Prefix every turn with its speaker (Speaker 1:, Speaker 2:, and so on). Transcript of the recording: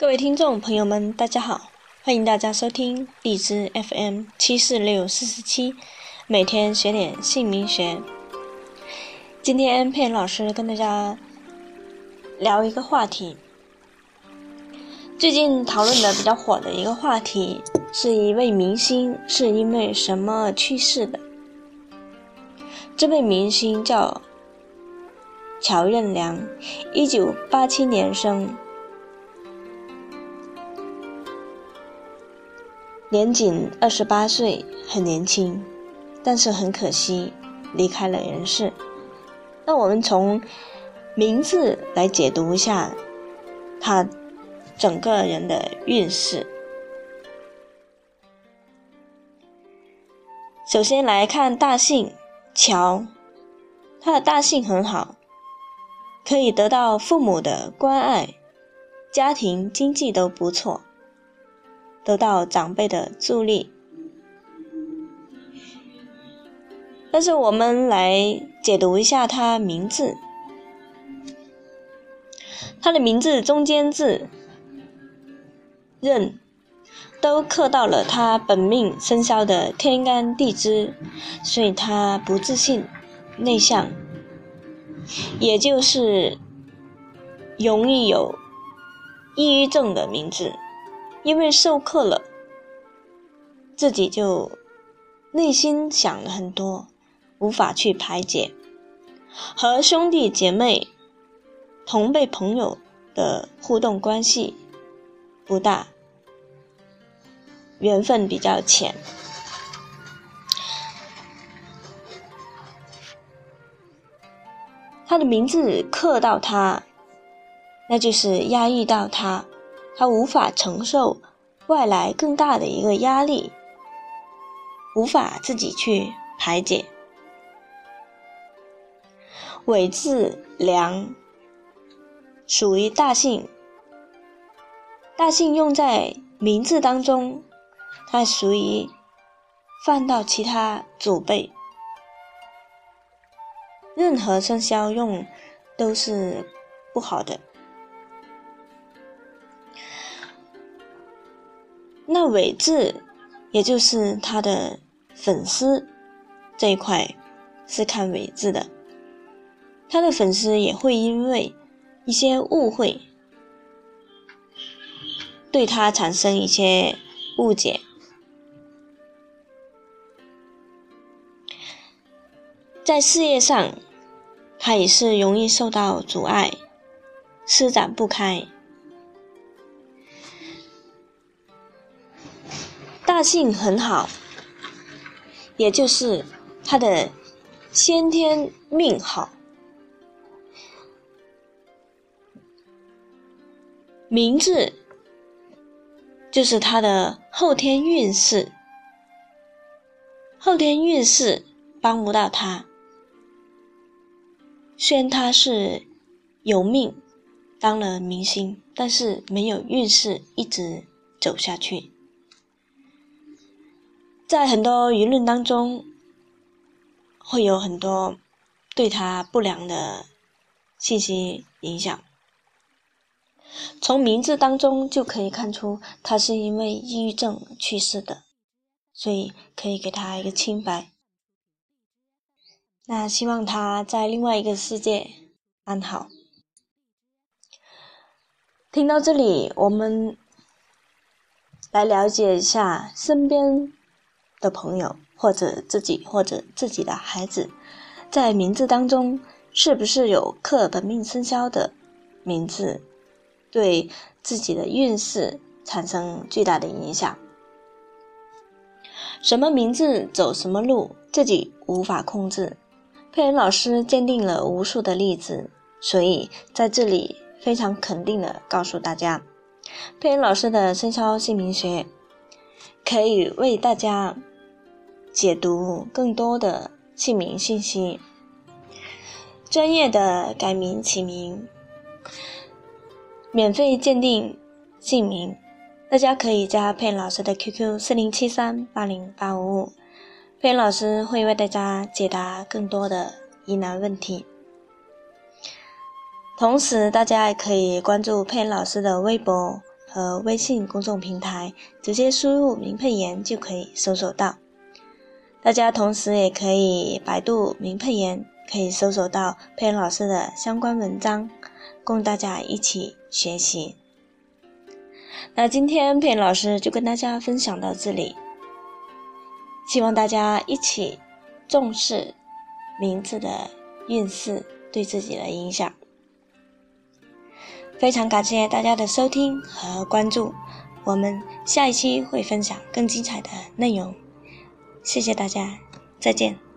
Speaker 1: 各位听众朋友们，大家好，欢迎大家收听荔枝 FM 七四六四十七，每天学点姓名学。今天佩老师跟大家聊一个话题，最近讨论的比较火的一个话题，是一位明星是因为什么去世的？这位明星叫乔任梁，一九八七年生。年仅二十八岁，很年轻，但是很可惜离开了人世。那我们从名字来解读一下他整个人的运势。首先来看大姓乔，他的大姓很好，可以得到父母的关爱，家庭经济都不错。得到长辈的助力，但是我们来解读一下他名字，他的名字中间字“任”都刻到了他本命生肖的天干地支，所以他不自信、内向，也就是容易有抑郁症的名字。因为授课了，自己就内心想了很多，无法去排解，和兄弟姐妹、同辈朋友的互动关系不大，缘分比较浅。他的名字刻到他，那就是压抑到他。他无法承受外来更大的一个压力，无法自己去排解。尾字梁属于大姓，大姓用在名字当中，它属于放到其他祖辈，任何生肖用都是不好的。那尾字，也就是他的粉丝这一块，是看尾字的。他的粉丝也会因为一些误会，对他产生一些误解，在事业上，他也是容易受到阻碍，施展不开。大姓很好，也就是他的先天命好，名字就是他的后天运势，后天运势帮不到他。虽然他是有命当了明星，但是没有运势一直走下去。在很多舆论当中，会有很多对他不良的信息影响。从名字当中就可以看出，他是因为抑郁症去世的，所以可以给他一个清白。那希望他在另外一个世界安好。听到这里，我们来了解一下身边。的朋友，或者自己，或者自己的孩子，在名字当中是不是有克本命生肖的名字，对自己的运势产生巨大的影响？什么名字走什么路，自己无法控制。佩恩老师鉴定了无数的例子，所以在这里非常肯定的告诉大家，佩恩老师的生肖姓名学可以为大家。解读更多的姓名信息，专业的改名起名，免费鉴定姓名，大家可以加佩老师的 QQ 四零七三八零八五五，佩老师会为大家解答更多的疑难问题。同时，大家也可以关注佩老师的微博和微信公众平台，直接输入“名佩言”就可以搜索到。大家同时也可以百度“名佩言”，可以搜索到佩言老师的相关文章，供大家一起学习。那今天佩言老师就跟大家分享到这里，希望大家一起重视名字的运势对自己的影响。非常感谢大家的收听和关注，我们下一期会分享更精彩的内容。谢谢大家，再见。